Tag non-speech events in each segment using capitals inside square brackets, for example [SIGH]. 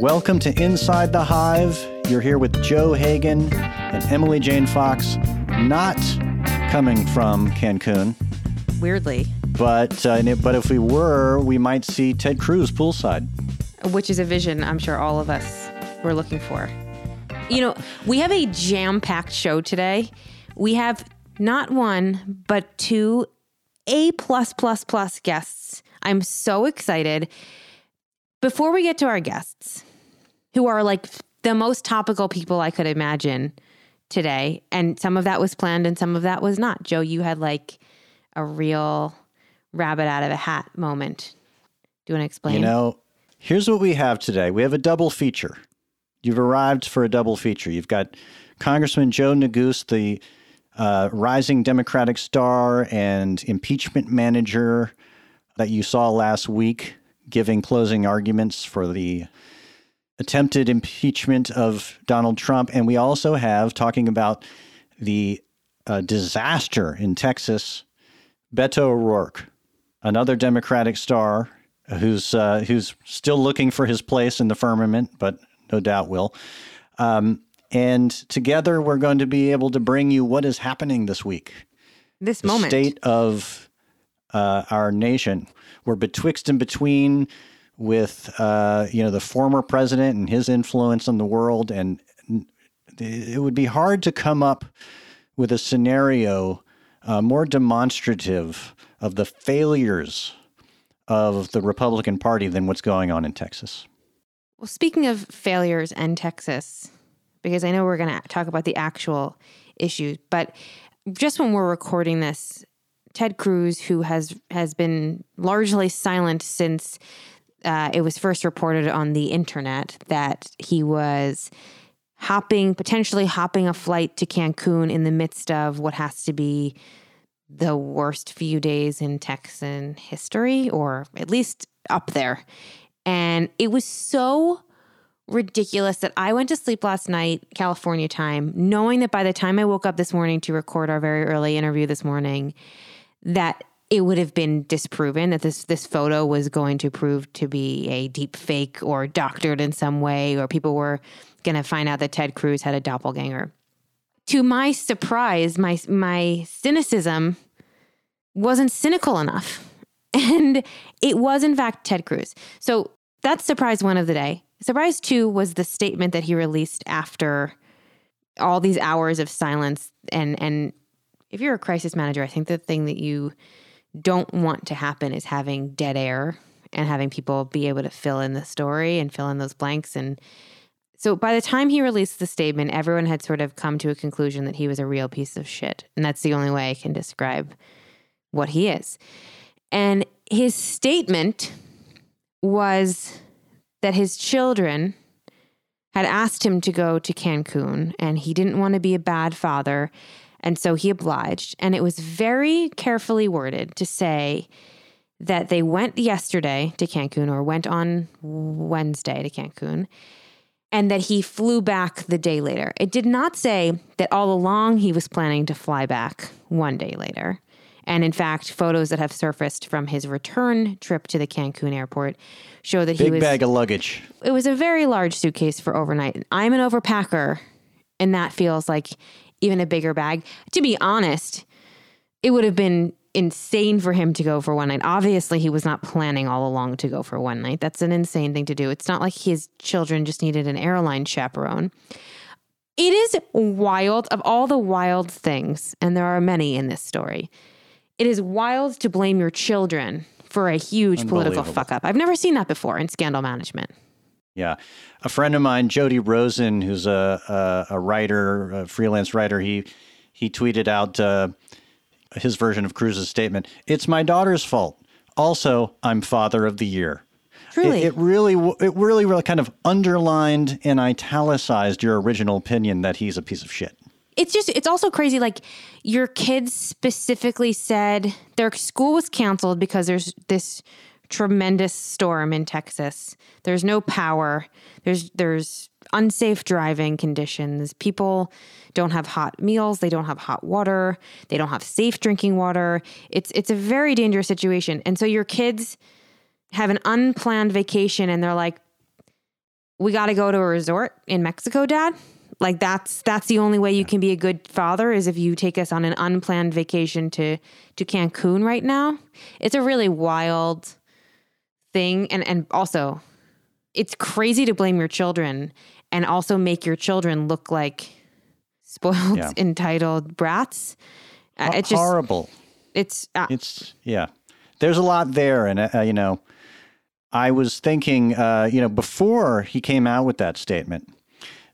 Welcome to Inside the Hive. You're here with Joe Hagan and Emily Jane Fox, not coming from Cancun, Weirdly, but uh, but if we were, we might see Ted Cruz poolside. which is a vision I'm sure all of us were looking for. You know, we have a jam packed show today. We have not one, but two A plus plus plus guests. I'm so excited. Before we get to our guests, who are like the most topical people I could imagine today, and some of that was planned and some of that was not. Joe, you had like a real rabbit out of a hat moment. Do you want to explain? You know, here's what we have today. We have a double feature. You've arrived for a double feature. You've got Congressman Joe Neguse, the uh, rising Democratic star and impeachment manager that you saw last week, giving closing arguments for the attempted impeachment of Donald Trump. And we also have talking about the uh, disaster in Texas, Beto O'Rourke, another Democratic star who's uh, who's still looking for his place in the firmament, but no doubt will. Um, and together, we're going to be able to bring you what is happening this week, this the moment. state of uh, our nation. We're betwixt and between with uh, you know the former president and his influence on the world, and it would be hard to come up with a scenario uh, more demonstrative of the failures of the Republican Party than what's going on in Texas. Well, speaking of failures and Texas, because I know we're going to talk about the actual issues, but just when we're recording this, Ted Cruz, who has has been largely silent since uh, it was first reported on the internet that he was hopping, potentially hopping a flight to Cancun in the midst of what has to be the worst few days in Texan history, or at least up there. And it was so ridiculous that I went to sleep last night, California time, knowing that by the time I woke up this morning to record our very early interview this morning, that it would have been disproven that this this photo was going to prove to be a deep fake or doctored in some way, or people were going to find out that Ted Cruz had a doppelganger. To my surprise, my my cynicism wasn't cynical enough. [LAUGHS] And it was, in fact, Ted Cruz. So that's surprise one of the day. Surprise two was the statement that he released after all these hours of silence. And, and if you're a crisis manager, I think the thing that you don't want to happen is having dead air and having people be able to fill in the story and fill in those blanks. And so by the time he released the statement, everyone had sort of come to a conclusion that he was a real piece of shit. And that's the only way I can describe what he is. And his statement was that his children had asked him to go to Cancun and he didn't want to be a bad father. And so he obliged. And it was very carefully worded to say that they went yesterday to Cancun or went on Wednesday to Cancun and that he flew back the day later. It did not say that all along he was planning to fly back one day later. And in fact, photos that have surfaced from his return trip to the Cancun airport show that he was. Big bag of luggage. it was a very large suitcase for overnight. I'm an overpacker, and that feels like even a bigger bag. To be honest, it would have been insane for him to go for one night. Obviously, he was not planning all along to go for one night. That's an insane thing to do. It's not like his children just needed an airline chaperone. It is wild of all the wild things, and there are many in this story. It is wild to blame your children for a huge political fuck up. I've never seen that before in scandal management. Yeah. A friend of mine, Jody Rosen, who's a, a, a writer, a freelance writer, he, he tweeted out uh, his version of Cruz's statement It's my daughter's fault. Also, I'm father of the year. Truly. It, it really, it really, really kind of underlined and italicized your original opinion that he's a piece of shit. it's just it's also crazy like your kids specifically said their school was canceled because there's this tremendous storm in Texas. There's no power. There's there's unsafe driving conditions. People don't have hot meals, they don't have hot water, they don't have safe drinking water. It's it's a very dangerous situation. And so your kids have an unplanned vacation and they're like we got to go to a resort in Mexico, Dad. Like that's that's the only way you can be a good father is if you take us on an unplanned vacation to to Cancun right now. It's a really wild thing and and also it's crazy to blame your children and also make your children look like [LAUGHS] spoiled yeah. entitled brats. Uh, it's just horrible. It's uh, it's yeah. There's a lot there and uh, you know I was thinking uh, you know before he came out with that statement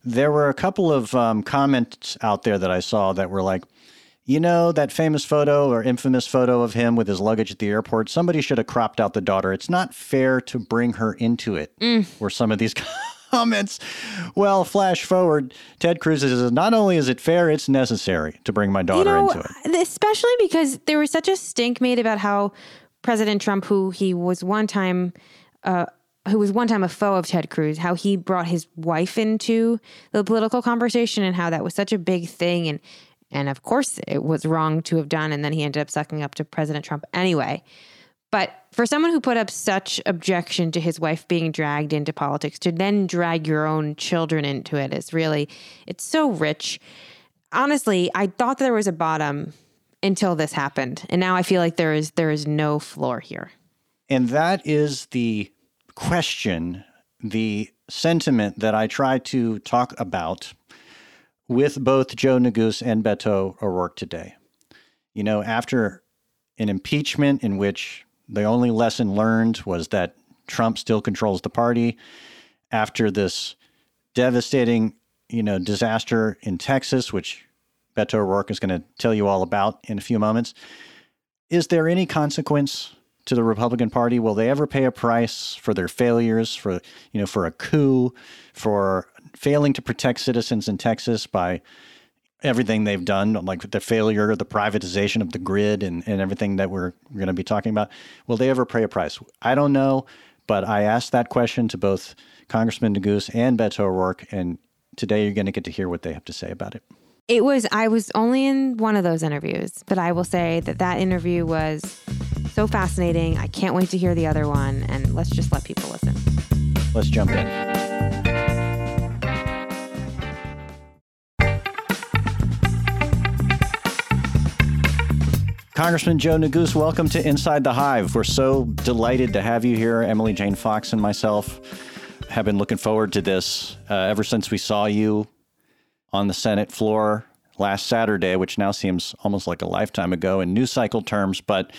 there were a couple of um, comments out there that I saw that were like, you know, that famous photo or infamous photo of him with his luggage at the airport, somebody should have cropped out the daughter. It's not fair to bring her into it. Mm. Were some of these [LAUGHS] comments. Well, flash forward, Ted Cruz says not only is it fair, it's necessary to bring my daughter you know, into it. Especially because there was such a stink made about how President Trump, who he was one time uh, who was one time a foe of Ted Cruz, how he brought his wife into the political conversation and how that was such a big thing and and of course it was wrong to have done and then he ended up sucking up to President Trump anyway. But for someone who put up such objection to his wife being dragged into politics to then drag your own children into it is really it's so rich. Honestly, I thought there was a bottom until this happened. And now I feel like there is there is no floor here. And that is the question the sentiment that I try to talk about with both Joe Neguse and Beto O'Rourke today. You know, after an impeachment in which the only lesson learned was that Trump still controls the party, after this devastating, you know, disaster in Texas, which Beto O'Rourke is going to tell you all about in a few moments, is there any consequence to the Republican Party? Will they ever pay a price for their failures, for you know, for a coup, for failing to protect citizens in Texas by everything they've done, like the failure, the privatization of the grid, and, and everything that we're, we're going to be talking about? Will they ever pay a price? I don't know, but I asked that question to both Congressman Neguse and Beto O'Rourke, and today you're going to get to hear what they have to say about it. It was, I was only in one of those interviews, but I will say that that interview was so fascinating. I can't wait to hear the other one, and let's just let people listen. Let's jump in. Congressman Joe Neguse, welcome to Inside the Hive. We're so delighted to have you here. Emily Jane Fox and myself have been looking forward to this uh, ever since we saw you on the Senate floor last Saturday, which now seems almost like a lifetime ago in news cycle terms, but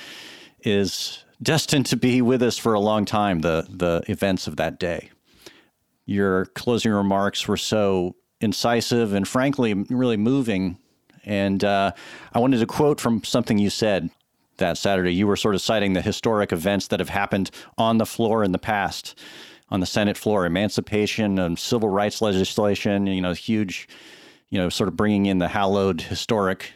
is destined to be with us for a long time, the, the events of that day. Your closing remarks were so incisive and frankly really moving. And uh, I wanted to quote from something you said that Saturday. You were sort of citing the historic events that have happened on the floor in the past, on the Senate floor, emancipation and civil rights legislation, you know, huge you know, sort of bringing in the hallowed historic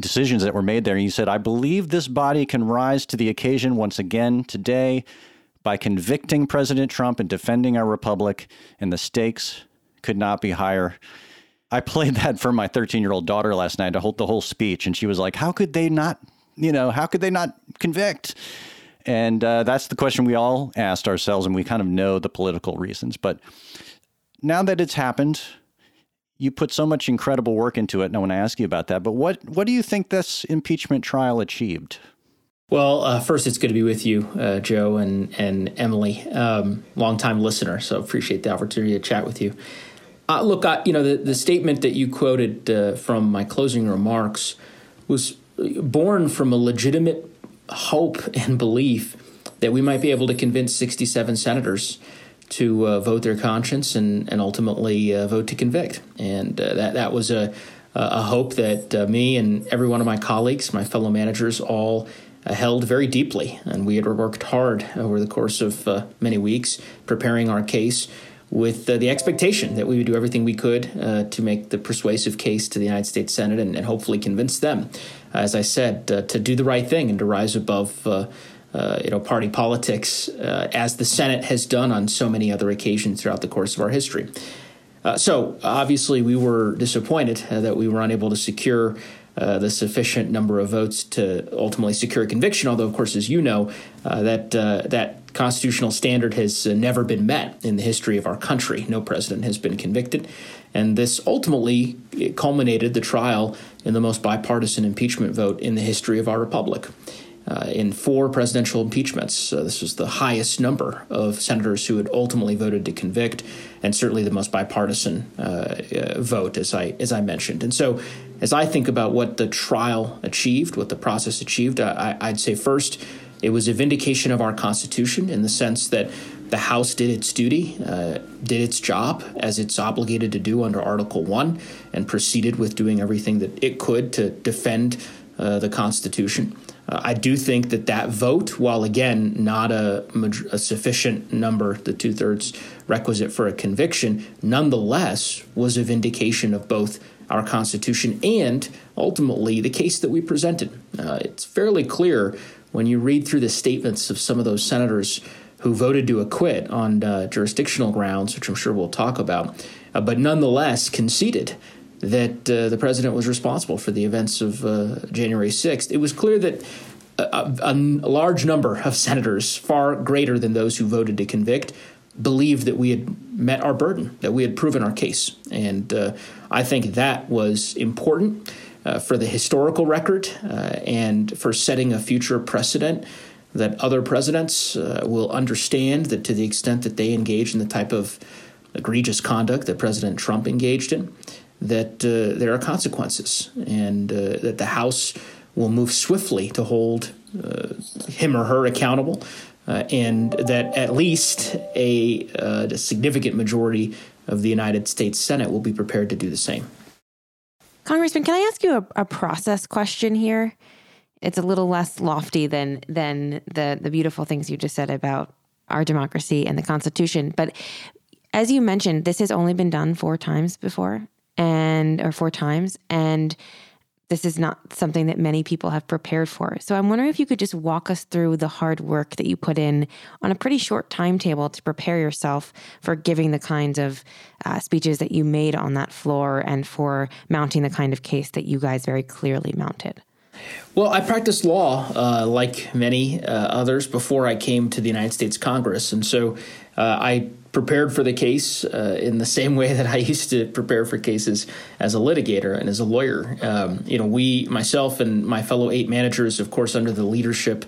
decisions that were made there. You said, I believe this body can rise to the occasion once again today by convicting President Trump and defending our republic, and the stakes could not be higher. I played that for my 13 year old daughter last night to hold the whole speech, and she was like, How could they not, you know, how could they not convict? And uh, that's the question we all asked ourselves, and we kind of know the political reasons. But now that it's happened, you put so much incredible work into it, and I want to ask you about that. But what what do you think this impeachment trial achieved? Well, uh, first, it's good to be with you, uh, Joe and and Emily, um, longtime listener. So appreciate the opportunity to chat with you. Uh, look, I, you know the the statement that you quoted uh, from my closing remarks was born from a legitimate hope and belief that we might be able to convince 67 senators to uh, vote their conscience and, and ultimately uh, vote to convict. And uh, that, that was a, a hope that uh, me and every one of my colleagues, my fellow managers, all uh, held very deeply. And we had worked hard over the course of uh, many weeks preparing our case with the expectation that we would do everything we could to make the persuasive case to the United States Senate and, and hopefully convince them, as I said, to do the right thing and to rise above uh, you know, party politics, uh, as the Senate has done on so many other occasions throughout the course of our history. Uh, so, obviously, we were disappointed uh, that we were unable to secure uh, the sufficient number of votes to ultimately secure conviction. Although, of course, as you know, uh, that that constitutional standard has never been met in the history of our country. No president has been convicted. And this ultimately culminated the trial in the most bipartisan impeachment vote in the history of our republic. Uh, in four presidential impeachments. Uh, this was the highest number of senators who had ultimately voted to convict, and certainly the most bipartisan uh, uh vote, as I as I mentioned. And so, as I think about what the trial achieved, what the process achieved, I, I'd say first it was a vindication of our Constitution in the sense that the House did its duty, uh, did its job as it's obligated to do under Article 1, and proceeded with doing everything that it could to defend uh, the Constitution. Uh, I do think that that vote, while again not a, a sufficient number, the two thirds requisite for a conviction, nonetheless was a vindication of both our Constitution and ultimately the case that we presented. Uh, it's fairly clear when you read through the statements of some of those senators who voted to acquit on uh, jurisdictional grounds, which I'm sure we'll talk about, uh, but nonetheless conceded that uh, the president was responsible for the events of uh, January 6th. It was clear that a, a, large number of senators, far greater than those who voted to convict, believed that we had met our burden, that we had proven our case. And uh, I think that was important uh, for the historical record uh, and for setting a future precedent that other presidents uh, will understand that to the extent that they engage in the type of egregious conduct that President Trump engaged in, that uh, there are consequences and uh, that the House will move swiftly to hold uh, him or her accountable. and that at least a, a significant majority of the United States Senate will be prepared to do the same. Congressman, can I ask you a, a, process question here? It's a little less lofty than than the the beautiful things you just said about our democracy and the Constitution. But as you mentioned, this has only been done four times before, and or four times, and this is not something that many people have prepared for. So I'm wondering if you could just walk us through the hard work that you put in on a pretty short timetable to prepare yourself for giving the kinds of uh, speeches that you made on that floor and for mounting the kind of case that you guys very clearly mounted. Well, I practiced law uh, like many uh, others before I came to the United States Congress. And so uh, I prepared for the case uh, in the same way that I [LAUGHS] used to prepare for cases as a litigator and as a lawyer. Um, you know, we, myself, and my fellow eight managers, of course, under the leadership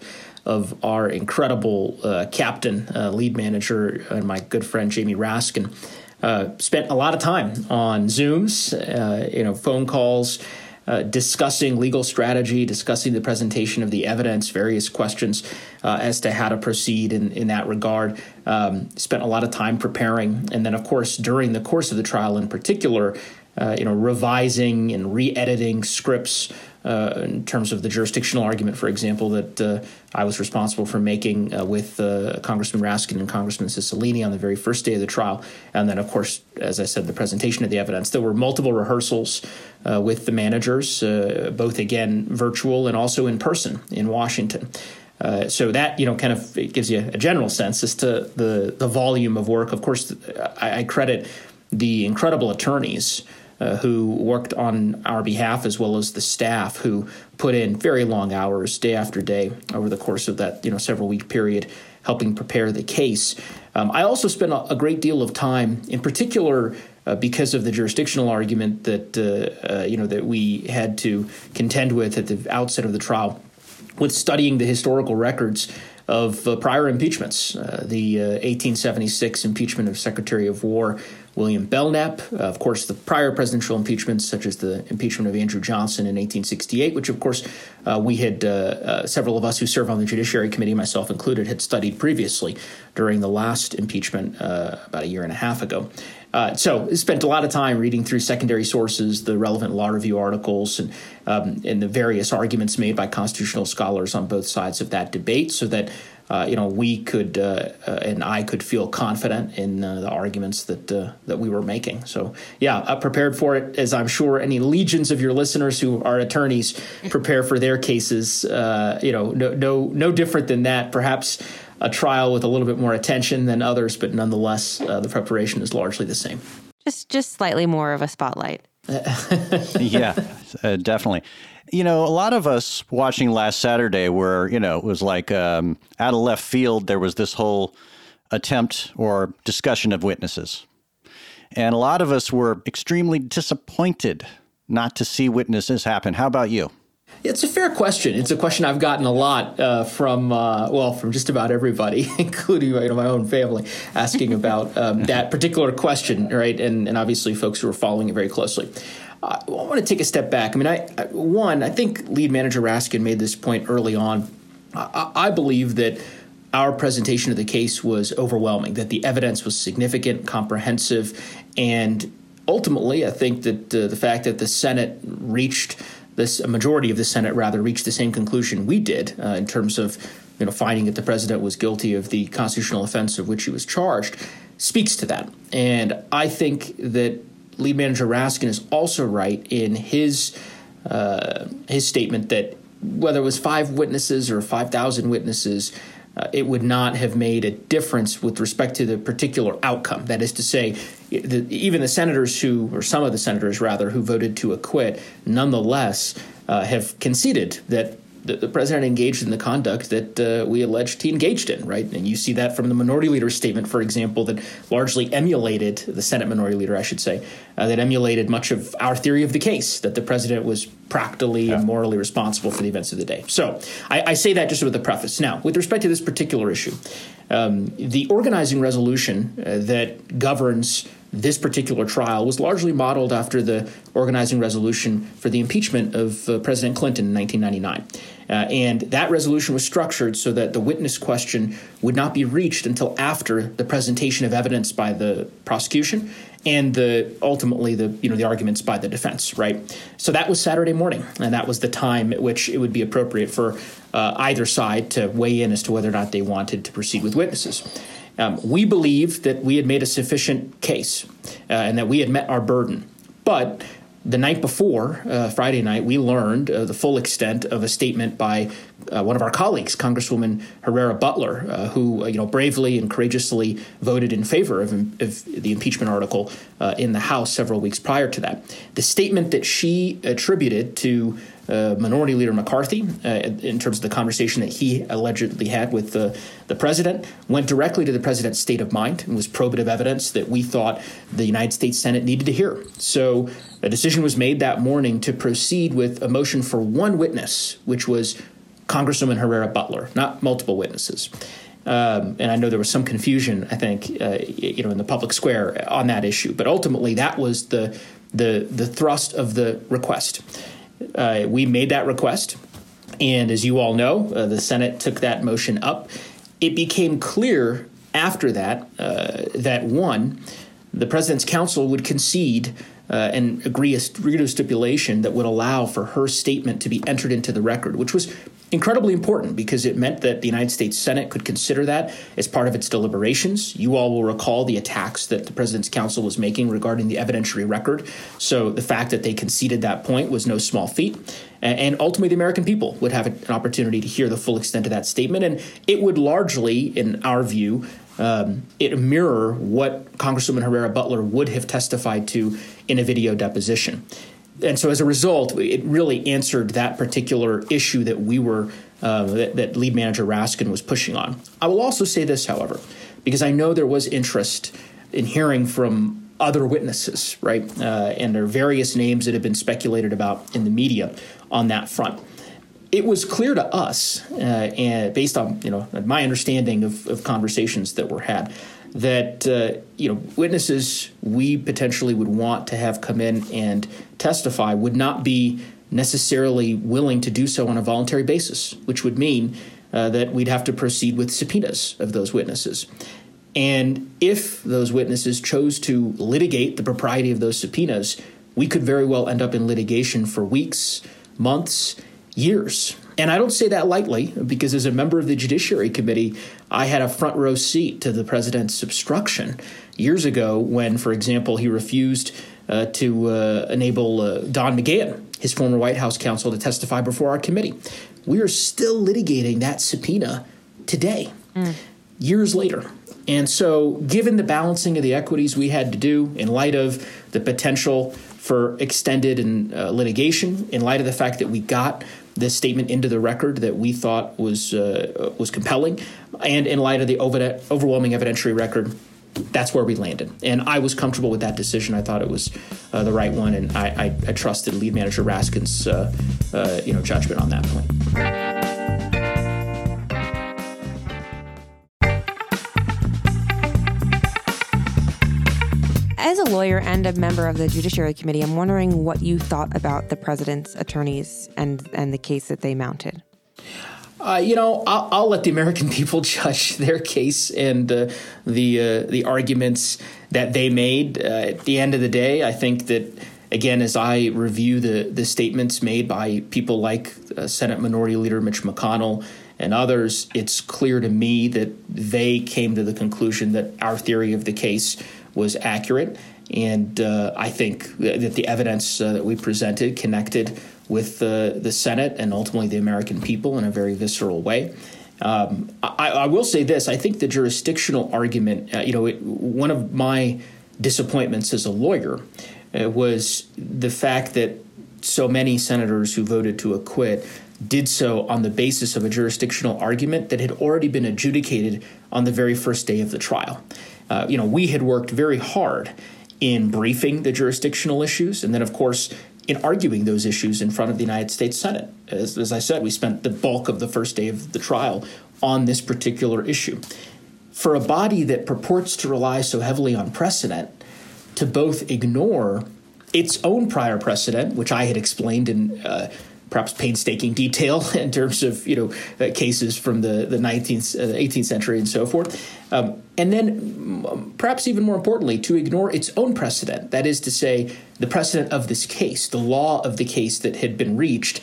of our incredible uh, captain, uh, lead manager, and my good friend Jamie Raskin, uh, spent a lot of time on Zooms, uh, you know, phone calls. Uh, discussing legal strategy, discussing the presentation of the evidence, various questions uh, as to how to proceed in, in that regard. Um, spent a lot of time preparing, and then, of course, during the course of the trial, in particular, uh, you know, revising and re-editing scripts uh, in terms of the jurisdictional argument, for example, that uh, I was responsible for making uh, with uh, Congressman Raskin and Congressman Cicilline on the very first day of the trial. And then, of course, as I said, the presentation of the evidence. There were multiple rehearsals uh, with the managers, uh, both again virtual and also in person in Washington. so that you know kind of it gives you a general sense as to the the volume of work. Of course, I, I credit the incredible attorneys uh, who worked on our behalf, as well as the staff who put in very long hours, day after day, over the course of that you know several week period, helping prepare the case. Um, I also spent a, a, great deal of time, in particular. Uh, because of the jurisdictional argument that uh, uh you know that we had to contend with at the outset of the trial, with studying the historical records of uh, prior impeachments. Uh, the 1876 impeachment of Secretary of War William Belknap. Uh, of course, the prior presidential impeachments, such as the impeachment of Andrew Johnson in 1868, which, of course, uh, we had, uh, uh, several of us who serve on the Judiciary Committee, myself included, had studied previously during the last impeachment uh, about a year and a half ago. Uh, so, spent a lot of time reading through secondary sources, the relevant law review articles, and um, and the various arguments made by constitutional scholars on both sides of that debate, so that uh, you know, we could uh, uh, and I could feel confident in uh, the arguments that uh, that we were making. So, yeah, I prepared for it, as I'm sure any legions of your listeners who are attorneys prepare for their cases. You know, no, no, no different than that. Perhaps a trial with a little bit more attention than others, but nonetheless, the preparation is largely the same. Just, just slightly more of a spotlight. [LAUGHS] yeah, definitely. you know, a lot of us watching last Saturday were, you know, it was like um, out of left field, there was this whole attempt or discussion of witnesses. And a lot of us were extremely disappointed not to see witnesses happen. How about you? It's a fair question. It's a question I've gotten a lot uh, from, uh, well, from just about everybody, [LAUGHS] including you know, my own family, asking about um, [LAUGHS] that particular question, right? And, and obviously, folks who are following it very closely. Uh, I want to take a step back. I mean, I, I, one, I think lead manager Raskin made this point early on. I, I believe that our presentation of the case was overwhelming, that the evidence was significant, comprehensive, and ultimately, I think that uh, the fact that the Senate reached this a majority of the Senate rather reached the same conclusion we did uh, in terms of you know finding that the president was guilty of the constitutional offense of which he was charged speaks to that. And I think that lead manager Raskin is also right in his uh, his statement that whether it was five witnesses or five thousand witnesses. Uh, it would not have made a difference with respect to the particular outcome. That is to say, the, even the senators who, or some of the senators rather, who voted to acquit, nonetheless uh, have conceded that the, the, president engaged in the conduct that uh, we alleged he engaged in, right? And you see that from the minority leader's statement, for example, that largely emulated the Senate minority leader, I should say, uh, that emulated much of our theory of the case that the president was practically yeah. and morally responsible for the events of the day. So I, I, say that just with a preface. Now, with respect to this particular issue, um, the organizing resolution uh, that governs this particular trial was largely modeled after the organizing resolution for the impeachment of uh, President Clinton in 1999. Uh, and that resolution was structured so that the witness question would not be reached until after the presentation of evidence by the prosecution and the ultimately the you know the arguments by the defense right so that was saturday morning and that was the time at which it would be appropriate for uh, either side to weigh in as to whether or not they wanted to proceed with witnesses um, we believed that we had made a sufficient case uh, and that we had met our burden. But the night before, uh, Friday night, we learned uh, the full extent of a statement by uh, one of our colleagues, Congresswoman Herrera Beutler, uh, who uh, you know bravely and courageously voted in favor of, of the impeachment article uh, in the House several weeks prior to that. The statement that she attributed to Minority Leader McCarthy, in terms of the conversation that he allegedly had with the, the president, went directly to the president's state of mind and was probative evidence that we thought the United States Senate needed to hear. So a decision was made that morning to proceed with a motion for one witness, which was Congresswoman Herrera Beutler, not multiple witnesses. Um, and I know there was some confusion, I think, uh, you know, in the public square on that issue. But ultimately, that was the the the thrust of the request. Uh, we made that request, and as you all know, uh, the Senate took that motion up. It became clear after that uh, that one, the president's counsel would concede uh, and agree, a stipulation that would allow for her statement to be entered into the record, which was incredibly important because it meant that the United States Senate could consider that as part of its deliberations. You all will recall the attacks that the President's counsel was making regarding the evidentiary record. So the fact that they conceded that point was no small feat. And ultimately, the American people would have an opportunity to hear the full extent of that statement. And it would largely, in our view, um, it mirror what Congresswoman Herrera Beutler would have testified to in a video deposition and so as a result, it really answered that particular issue that we were uh, that, that, lead manager Raskin was pushing on. I will also say this, however, because I know there was interest in hearing from other witnesses, right? Uh, and there are various names that have been speculated about in the media on that front. It was clear to us, uh, and based on you know my understanding of, of conversations that were had, that uh, you know witnesses we potentially would want to have come in and testify would not be necessarily willing to do so on a voluntary basis, which would mean uh, that we'd have to proceed with subpoenas of those witnesses. And if those witnesses chose to litigate the propriety of those subpoenas, we could very well end up in litigation for weeks, months, years. And I don't say that lightly because, as a member of the Judiciary Committee, I had a front row seat to the president's obstruction years ago when, for example, he refused uh, to uh, enable uh, Don McGahn, his former White House counsel, to testify before our committee. We are still litigating that subpoena today, mm. years later. And so, given the balancing of the equities we had to do in light of the potential for extended and uh, litigation, in light of the fact that we got this statement into the record that we thought was uh, was compelling, and in light of the over- overwhelming evidentiary record, that's where we landed. And I was comfortable with that decision. I thought it was uh, the right one, and I, I, I, trusted lead manager Raskin's uh, uh, you know judgment on that point. Lawyer and a member of the Judiciary Committee, I'm wondering what you thought about the president's attorneys and, and the case that they mounted. Uh, you know, I'll, I'll, let the American [LAUGHS] people judge their case and uh, the uh, the arguments that they made. Uh, at the end of the day, I think that again, as I review the the statements made by people like uh, Senate Minority Leader Mitch McConnell and others, it's clear to me that they came to the conclusion that our theory of the case was accurate. And uh, I think that the evidence uh, that we presented connected with the, the Senate and ultimately the American people in a very visceral way. Um, I, I, will say this I think the jurisdictional argument, uh, you know, it, one of my disappointments as a lawyer uh, was the fact that so many senators who voted to acquit did so on the basis of a jurisdictional argument that had already been adjudicated on the very first day of the trial. Uh, you know, we had worked very hard in briefing the jurisdictional issues, and then, of course, in arguing those issues in front of the United States Senate. As, as I said, we spent the bulk of the first day of the trial on this particular issue. For a body that purports to rely so heavily on precedent, to both ignore its own prior precedent, which I had explained in uh, perhaps painstaking detail [LAUGHS] in terms of you know uh, cases from the the 19th, uh, 18th century and so forth, um, and then um, perhaps even more importantly to ignore its own precedent. That is to say, the precedent of this case, the law of the case that had been reached.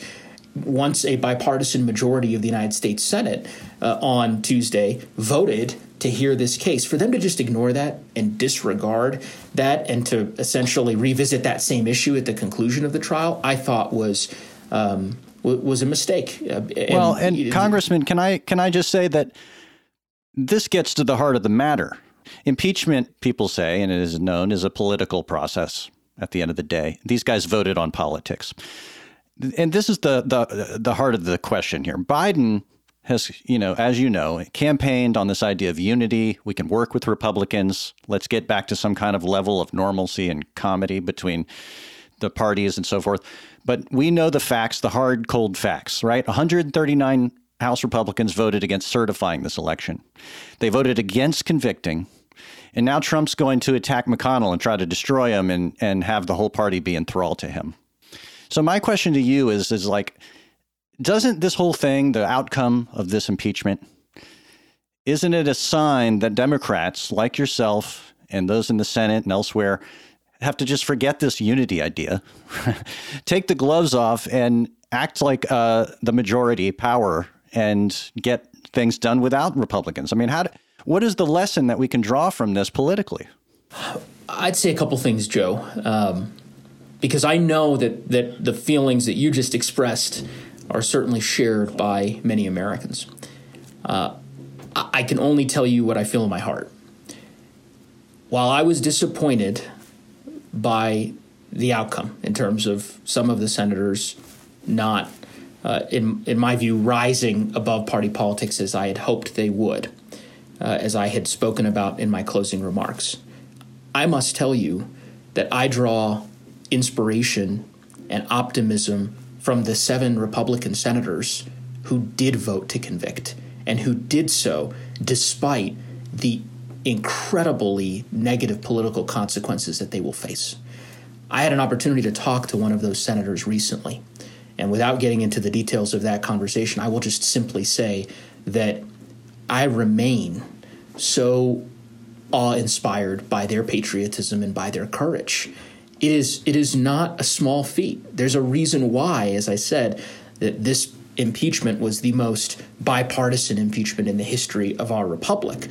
Once a bipartisan majority of the United States Senate uh, on Tuesday voted to hear this case, for them to just ignore that and disregard that and to essentially revisit that same issue at the conclusion of the trial, I thought was um, w- was a mistake. Uh, and, well, and Congressman, can I can I just say that this gets to the heart of the matter. Impeachment, people say, and it is known, is a political process. At the end of the day, these guys voted on politics, and this is the the the heart of the question here. Biden has, you know, as you know, campaigned on this idea of unity. We can work with Republicans. Let's get back to some kind of level of normalcy and comity between the parties and so forth. But we know the facts, the hard, cold facts, right? 139 House Republicans voted against certifying this election. They voted against convicting. And now Trump's going to attack McConnell and try to destroy him and, and have the whole party be enthralled to him. So my question to you is is like, doesn't this whole thing, the outcome of this impeachment, isn't it a sign that Democrats like yourself and those in the Senate and elsewhere have to just forget this unity idea, [LAUGHS] take the gloves off, and act like uh, the majority power and get things done without Republicans. I mean, how? Do, what is the lesson that we can draw from this politically? I'd say a couple things, Joe, um, because I know that that the feelings that you just expressed are certainly shared by many Americans. Uh, I can only tell you what I feel in my heart. While I was disappointed by the outcome in terms of some of the senators not, uh, in in my view, rising above party politics as I had hoped they would, uh, as I had spoken about in my closing remarks. I must tell you that I draw inspiration and optimism from the seven Republican senators who did vote to convict and who did so despite the incredibly negative political consequences that they will face. I had an opportunity to talk to one of those senators recently. And without getting into the details of that conversation, I will just simply say that I remain so awe inspired by their patriotism and by their courage. It is, it is not a small feat. There's a reason why, as I said, that this impeachment was the most bipartisan impeachment in the history of our republic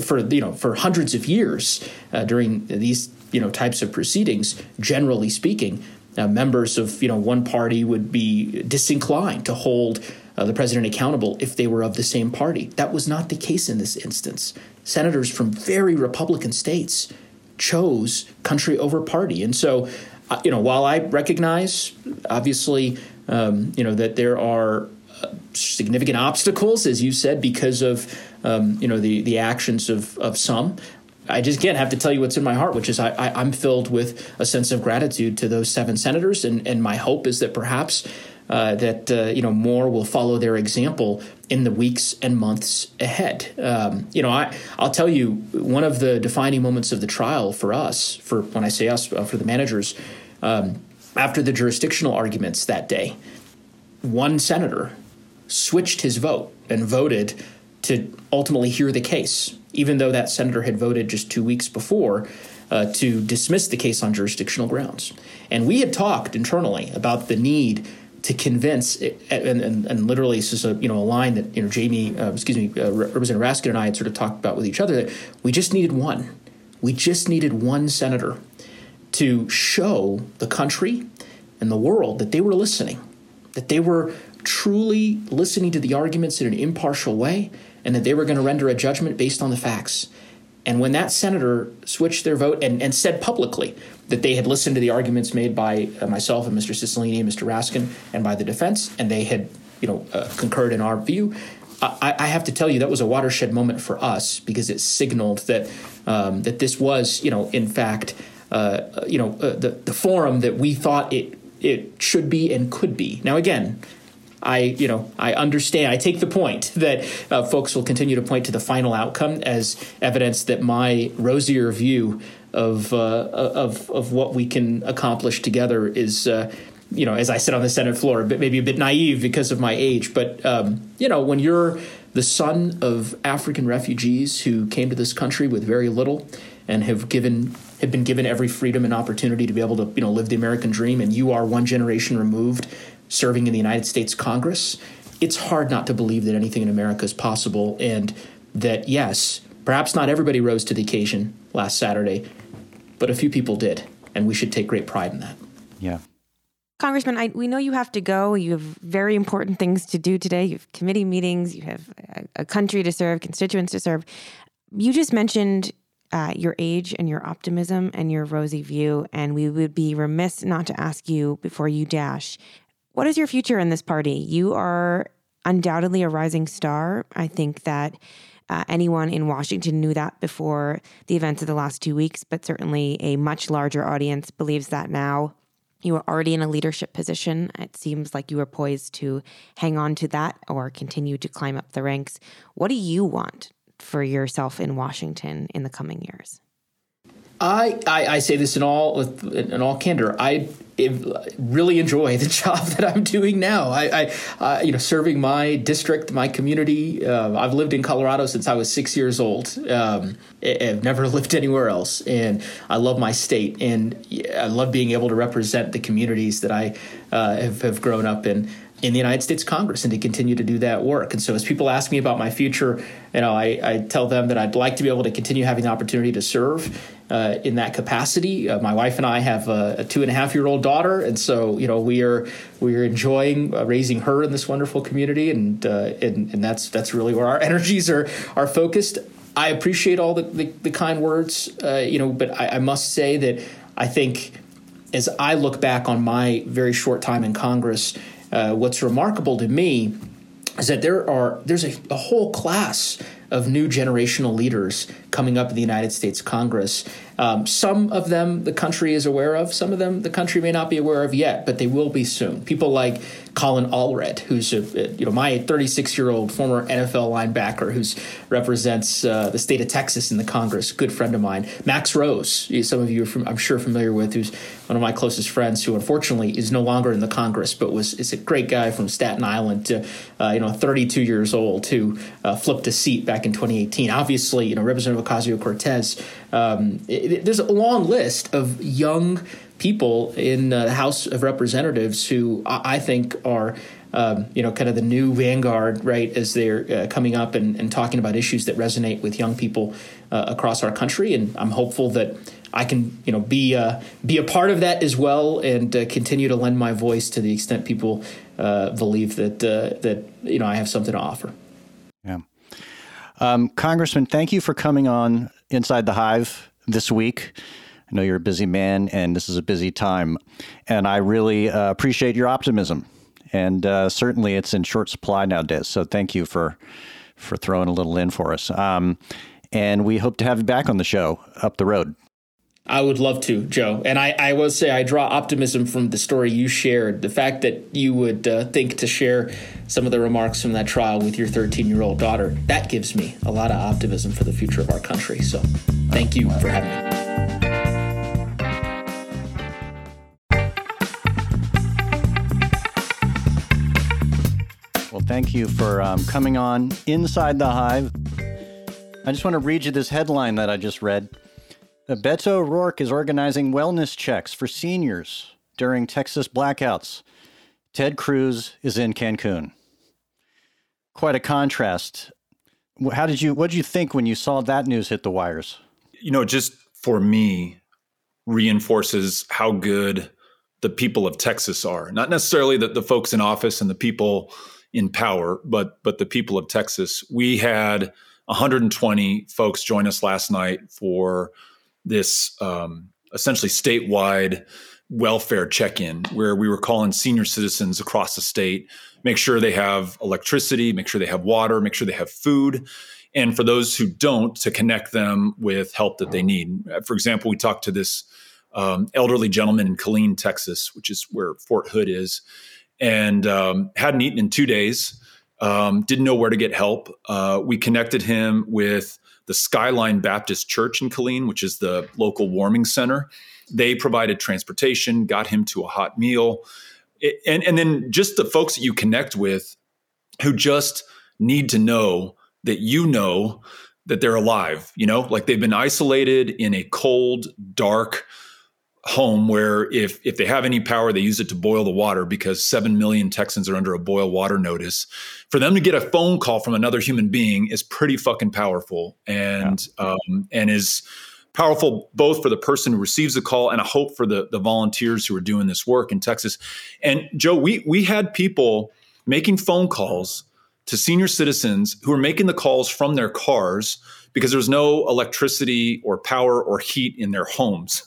for you know for hundreds of years uh, during these you know types of proceedings. Generally speaking, uh, members of you know one party would be disinclined to hold uh, the president accountable if they were of the same party. That was not the case in this instance. senators from very Republican states chose country over party. And so, uh, you know, while I recognize, obviously, um, you know, that there are uh, significant obstacles, as you said, because of, um, you know, the, the actions of, of some. I just again have to tell you what's in my heart, which is I, I, am filled with a sense of gratitude to those seven senators, and, and my hope is that perhaps uh, that uh, you know more will follow their example in the weeks and months ahead. Um, you know, I I'll tell you one of the defining moments of the trial for us, for when I say us, uh, for the managers, um, after the jurisdictional arguments that day, one senator switched his vote and voted to ultimately hear the case, even though that senator had voted just two weeks before. Uh, to dismiss the case on jurisdictional grounds. And we had talked internally about the need to convince, and, and, and, literally this is a you know a line that you know Jamie, uh, excuse me, uh, Representative Raskin and I had sort of talked about with each other that we just needed one, we just needed one senator to show the country and the world that they were listening, that they were truly listening to the arguments in an impartial way, and that they were going to render a judgment based on the facts. And when that senator switched their vote and, and said publicly that they had listened to the arguments made by uh, myself and Mr. Cicilline and Mr. Raskin and by the defense, and they had, you know, uh, concurred in our view, I, I, have to tell you that was a watershed moment for us because it signaled that um, that this was, you know, in fact, uh, you know, uh, the the forum that we thought it it should be and could be. Now, again, I, you know, I understand. I take the point that uh, folks will continue to point to the final outcome as evidence that my rosier view of uh, of of what we can accomplish together is. Uh, you know, as I sit on the Senate floor, but maybe a bit naive because of my age. But um, you know, when you're the son of African refugees who came to this country with very little and have given have been given every freedom and opportunity to be able to you know live the American dream, and you are one generation removed serving in the United States Congress, it's hard not to believe that anything in America is possible and that, yes, perhaps not everybody rose to the occasion last Saturday, but a few people did. And we should take great pride in that. Yeah. Congressman, I, we know you have to go. You have very important things to do today. You have committee meetings, you have a, a country to serve, constituents to serve. You just mentioned uh, your age and your optimism and your rosy view, and we would be remiss not to ask you before you dash what is your future in this party? You are undoubtedly a rising star. I think that uh, anyone in Washington knew that before the events of the last two weeks, but certainly a much larger audience believes that now. You are already in a leadership position. It seems like you are poised to hang on to that or continue to climb up the ranks. What do you want for yourself in Washington in the coming years? I, I, I, say this in all in all candor. I really enjoy the [LAUGHS] job that I'm doing now. I, I uh, you know, serving my district, my community. Uh, I've lived in Colorado since I was six years old. Um, I've never [LAUGHS] lived anywhere else, and I love my state, and I love being able to represent the communities that I uh, have, have grown up in in the United States Congress and to continue to do that work. And so, as people ask me about my future, you know, I, I tell them that I'd like to be able to continue having the opportunity to serve uh, in that capacity. Uh, my wife and I have a, a, two and a half year old daughter, and so you know we are we are enjoying uh, raising her in this wonderful community, and, uh, and and that's that's really where our [LAUGHS] energies are are focused. I appreciate all the, the, the kind words, uh, you know, but I, I must say that I think as I look back on my very short time in Congress uh, what's remarkable to me is that there are there's a, a whole class of new generational leaders coming up in the United States Congress. Um, some of them the country is aware of, some of them the country may not be aware of yet, but they will be soon. People like Colin Allred, who's a, you know my 36 year old former NFL linebacker who represents uh, the state of Texas in the Congress, good friend of mine. Max Rose, some of you are from, I'm sure familiar with, who's one of my closest friends, who unfortunately is no longer in the Congress, but was is a great guy from Staten Island, to, uh, you know 32 years old, who uh, flipped a seat back in 2018. Obviously, you know Representative Ocasio Cortez. Um, there's a long list of young people in uh, the House of Representatives who I, I think are. Um, you know, kind of the new vanguard, right, as they're uh, coming up and, and, talking about issues that resonate with young people uh, across our country. And I'm hopeful that I can, you know, be uh, be a part of that as well, and uh, continue to lend my voice to the extent people uh, believe that that you know I have something to offer. Yeah. Um, Congressman, thank you for coming on Inside the Hive this week. I know you're a busy man, and this is a busy time. And I really uh, appreciate your optimism. And uh, certainly, it's in short supply nowadays. So thank you for for throwing a little in for us. Um, and we hope to have you back on the show up the road. I would love to, Joe. And I, I will say I draw optimism from the story you shared. The fact that you would uh, think to share some of the remarks from that trial with your 13 year old daughter, that gives me a lot of optimism for the future of our country. So thank you for having me. Thank you for um, coming on Inside the Hive. I just want to read you this headline that I just read. Beto O'Rourke is organizing wellness checks for seniors during Texas blackouts. Ted Cruz is in Cancun. Quite a contrast. How did you what did you think when you saw that news hit the wires? You know, just for me reinforces how good the people of Texas are. Not necessarily the, the folks in office and the people in power, but but the people of Texas. We had 120 folks join us last night for this um, essentially statewide welfare check-in where we were calling senior citizens across the state make sure they have electricity make sure they have water make sure they have food and for those who don't to connect them with help that they need for example we talked to this um, elderly gentleman in killeen texas which is where fort hood is and um, hadn't eaten in two days um, didn't know where to get help uh, we connected him with the Skyline Baptist Church in Killeen, which is the local warming center. They provided transportation, got him to a hot meal. and, and then just the folks that you connect with who just need to know that you know that they're alive, you know, like they've been isolated in a cold, dark, home where if if they have any power they use it to boil the water because 7 million Texans are under a boil water notice. For them to get a phone call from another human being is pretty fucking powerful and yeah. um, and is powerful both for the person who receives the call and a hope for the the volunteers who are doing this work in Texas. And Joe we we had people making phone calls to senior citizens who are making the calls from their cars because there's no electricity or power or heat in their homes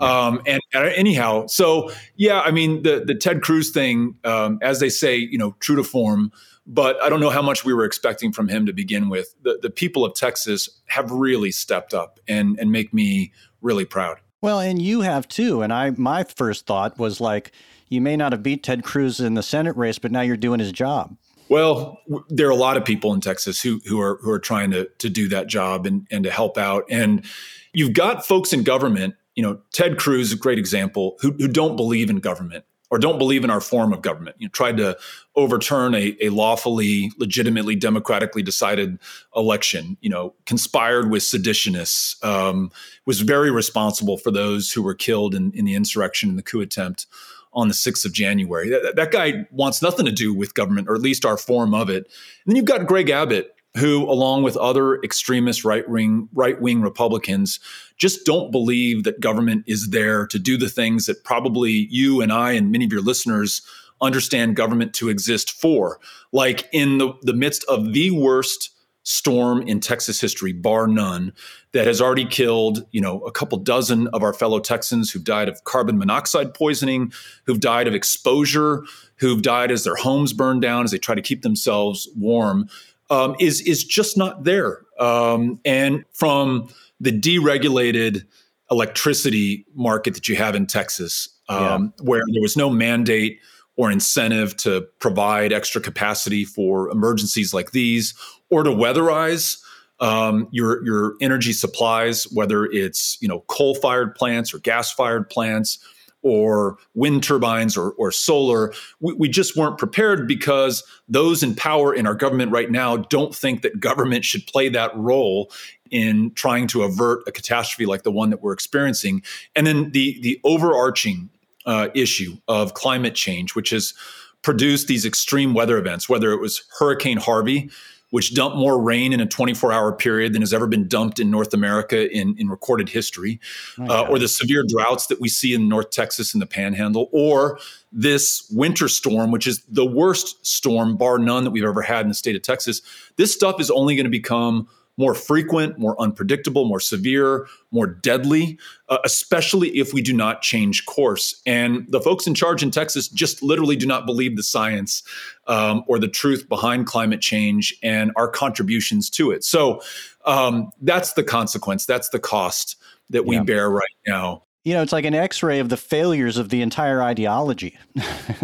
um, and, and, anyhow, so yeah, I mean the the Ted Cruz thing, um, as they say, you know, true to form. But I don't know how much we were expecting from him to begin with. The the people of Texas have really stepped up and and make me really proud. Well, and you have too. And I my first thought was like, you may not have beat Ted Cruz in the Senate race, but now you're doing his job. Well, there are a lot of people in Texas who who are who are trying to to do that job and and to help out. And you've got folks in government you know, Ted Cruz a great example who, who don't believe in government or don't believe in our form of government. You know, tried to overturn a, a lawfully, legitimately, democratically decided election. You know, conspired with seditionists. Um, was very responsible for those who were killed in, in the insurrection and the coup attempt on the 6th of January. That, that, guy wants nothing to do with government, or at least our form of it. And then you've got Greg Abbott, who, along with other extremist right wing right wing Republicans, just don't believe that government is there to do the things that probably you and I and many of your listeners understand government to exist for. Like in the, the midst of the worst storm in Texas history, bar none, that has already killed, you know, a couple dozen of our fellow Texans who've died of carbon monoxide poisoning, who've died of exposure, who've died as their homes burned down as they try to keep themselves warm um, is is just not there. Um, and from the deregulated electricity market that you have in Texas, um, yeah. where there was no mandate or incentive to provide extra capacity for emergencies like these, or to weatherize um, your your energy supplies, whether it's you know coal fired plants or gas fired plants or wind turbines or, or solar. We, we, just weren't prepared because those in power in our government right now don't think that government should play that role in trying to avert a catastrophe like the one that we're experiencing. And then the the overarching uh, issue of climate change, which has produced these extreme weather events, whether it was Hurricane Harvey which dumped more rain in a 24 hour period than has ever been dumped in North America in, in recorded history, uh, or the severe droughts that we see in North Texas in the panhandle, or this winter storm, which is the worst storm, bar none, that we've ever had in the state of Texas. This stuff is only going to become more frequent, more unpredictable, more severe, more deadly, uh, especially if we do not change course. And the folks in charge in Texas just literally do not believe the science um, or the truth behind climate change and our contributions to it. So um, that's the consequence. That's the cost that we yeah. bear right now. You know, it's like an x ray of the failures of the entire ideology [LAUGHS]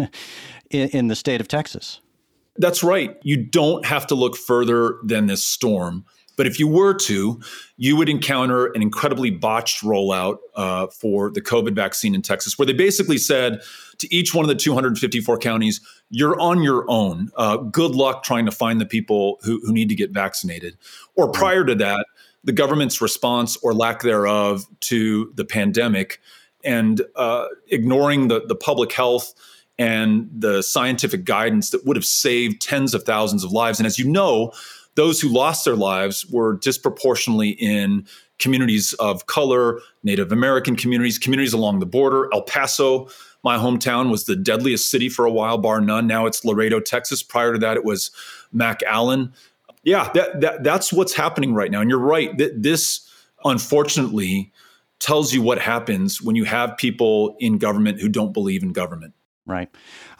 in, in the state of Texas. That's right. You don't have to look further than this storm but if you were to, you would encounter an incredibly botched rollout uh, for the COVID vaccine in Texas, where they basically said to each one of the 254 counties, you're on your own. Uh, good luck trying to find the people who, who need to get vaccinated. Or prior to that, the government's response or lack thereof to the pandemic and uh, ignoring the, the public health and the scientific guidance that would have saved tens of thousands of lives. And as you know, those who lost their lives were disproportionately in communities of color, Native American communities, communities along the border. El Paso, my hometown, was the deadliest city for a while, bar none. Now it's Laredo, Texas. Prior to that, it was McAllen. Yeah, that, that that's what's happening right now. And you're right. Th- this, unfortunately, tells you what happens when you have people in government who don't believe in government. Right.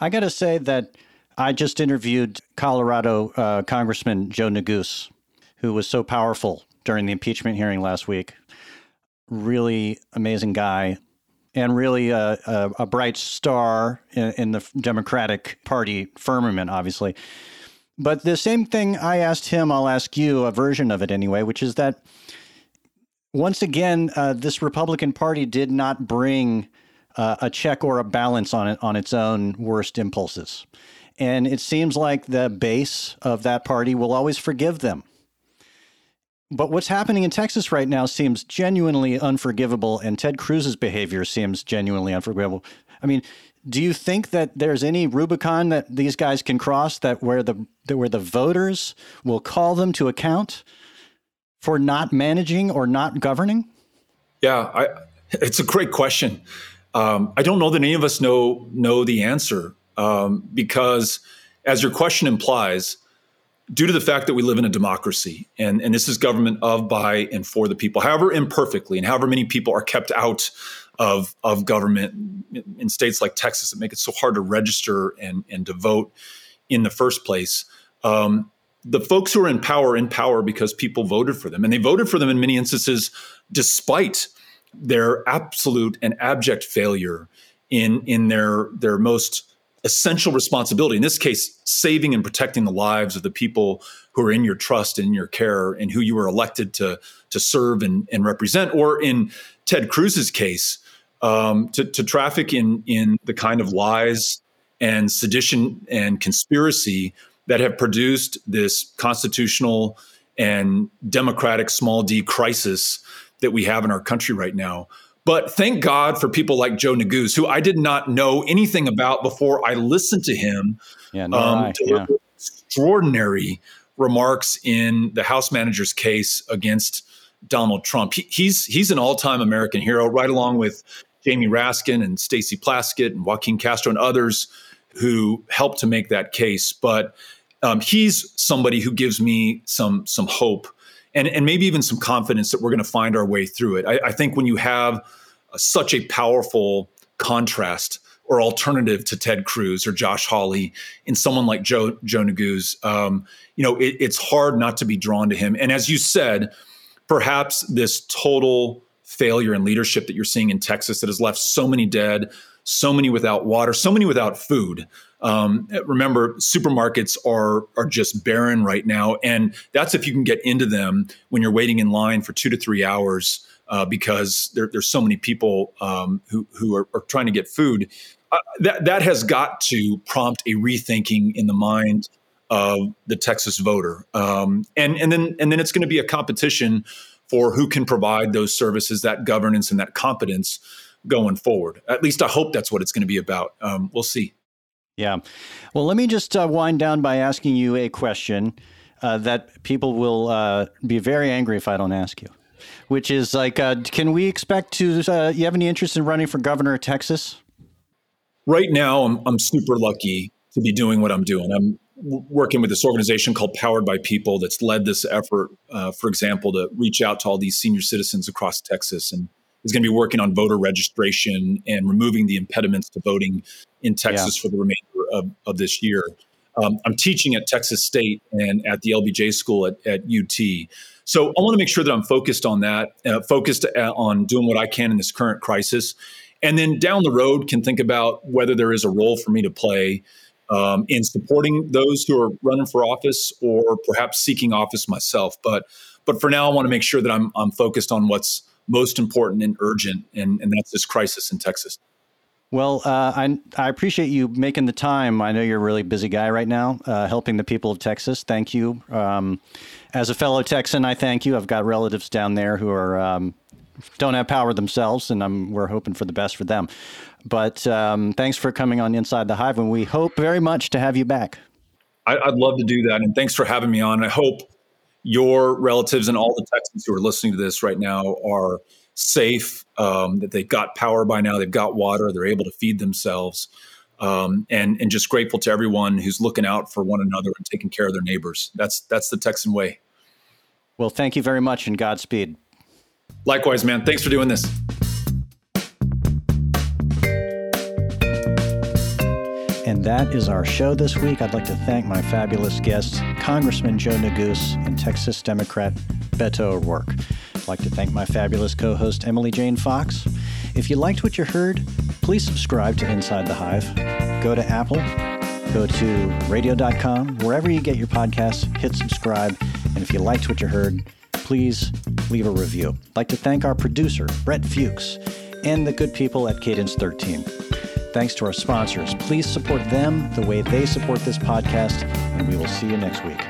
I got to say that I just interviewed Colorado uh, Congressman Joe Neguse, who was so powerful during the impeachment hearing last week. Really amazing guy, and really a, a, a bright star in, in, the Democratic Party firmament, obviously. But the same thing I asked him, I'll ask you a version of it anyway, which is that once again, uh, this Republican Party did not bring uh, a check or a balance on it on its own worst impulses. And it seems like the base of that party will always forgive them. But what's happening in Texas right now seems genuinely unforgivable, and Ted Cruz's behavior seems genuinely unforgivable. I mean, do you think that there's any Rubicon that these guys can cross that where the where the voters will call them to account for not managing or not governing? Yeah, I, it's a great question. Um, I don't know that any of us know know the answer um, because, as your question implies, due to the fact that we live in a democracy and, and this is government of, by, and for the people, however imperfectly and however many people are kept out of, of government in states like Texas that make it so hard to register and, and to vote in the first place. Um, the folks who are in power in power because people voted for them and they voted for them in many instances despite their absolute and abject failure in in their their most essential responsibility. In this case saving and protecting the lives of the people who are in your trust and in your care and who you were elected to to serve and, and represent. Or in ted cruz's case um, to, to traffic in in the kind of lies and sedition and conspiracy that have produced this constitutional and democratic small d crisis that we have in our country right now but thank God for people like Joe Neguse, who I did not know anything about before I listened to him. Yeah, no, um, yeah. extraordinary remarks in the House manager's case against Donald Trump. He, he's he's an all-time American hero, right along with Jamie Raskin and Stacey Plaskett and Joaquin Castro and others who helped to make that case. But um, he's somebody who gives me some some hope and, and maybe even some confidence that we're going to find our way through it. I, I think when you have such a powerful contrast or alternative to Ted Cruz or Josh Hawley in someone like Joe Joe Neguse, um, you know, it, it's hard not to be drawn to him. And as you said, perhaps this total failure in leadership that you're seeing in Texas that has left so many dead, so many without water, so many without food. Um, remember, supermarkets are are just barren right now, and that's if you can get into them when you're waiting in line for two to three hours uh, because there, there's so many people um, who who are, are, trying to get food. Uh, that that has got to prompt a rethinking in the mind of the Texas voter, um, and and then and then it's going to be a competition for who can provide those services, that governance, and that competence going forward. At least I hope that's what it's going to be about. Um, we'll see. Yeah. Well, let me just uh, wind down by asking you a question. uh, that people will uh, be very angry if I don't ask you, which is like, uh, can we expect to? Uh, you have any interest in running for governor of Texas? Right now, I'm, I'm super lucky to be doing what I'm doing. I'm working with this organization called Powered by People that's led this effort, uh, for example, to reach out to all these senior citizens across Texas and is going to be working on voter registration and removing the impediments to voting in Texas yeah. for the remainder of, of this year. Um, I'm teaching at Texas State and at the LBJ school at, at UT. So I want to make sure that I'm focused on that, uh, focused uh, on doing what I can in this current crisis. And then down the road, can think about whether there is a role for me to play um, in supporting those who are running for office or perhaps seeking office myself. But but for now, I want to make sure that I'm I'm focused on what's most important and urgent, and, and that's this crisis in Texas. Well, uh, I, I appreciate you making the time. I know you're a really busy guy right now, uh, helping the people of Texas. Thank you. Um, as a fellow Texan, I thank you. I've got relatives down there who are um, don't have power themselves, and I'm, we're hoping for the best for them. But um, thanks for coming on Inside the Hive, and we hope very much to have you back. I, I'd love to do that, and thanks for having me on. I hope your relatives and all the Texans who are listening to this right now are safe, um, that they've got power by now, they've got water, they're able to feed themselves. Um, and and just grateful to everyone who's looking out for one another and taking care of their neighbors. That's that's the Texan way. Well, thank you very much and Godspeed. Likewise, man. Thanks for doing this. And that is our show this week. I'd like to thank my fabulous guests, Congressman Joe Neguse and Texas Democrat Beto O'Rourke. I'd like to thank my fabulous co host, Emily Jane Fox. If you liked what you heard, please subscribe to Inside the Hive. Go to Apple, go to radio.com, wherever you get your podcasts, hit subscribe. And if you liked what you heard, please leave a review. I'd like to thank our producer, Brett Fuchs, and the good people at Cadence 13. Thanks to our sponsors. Please support them the way they support this podcast, and we will see you next week.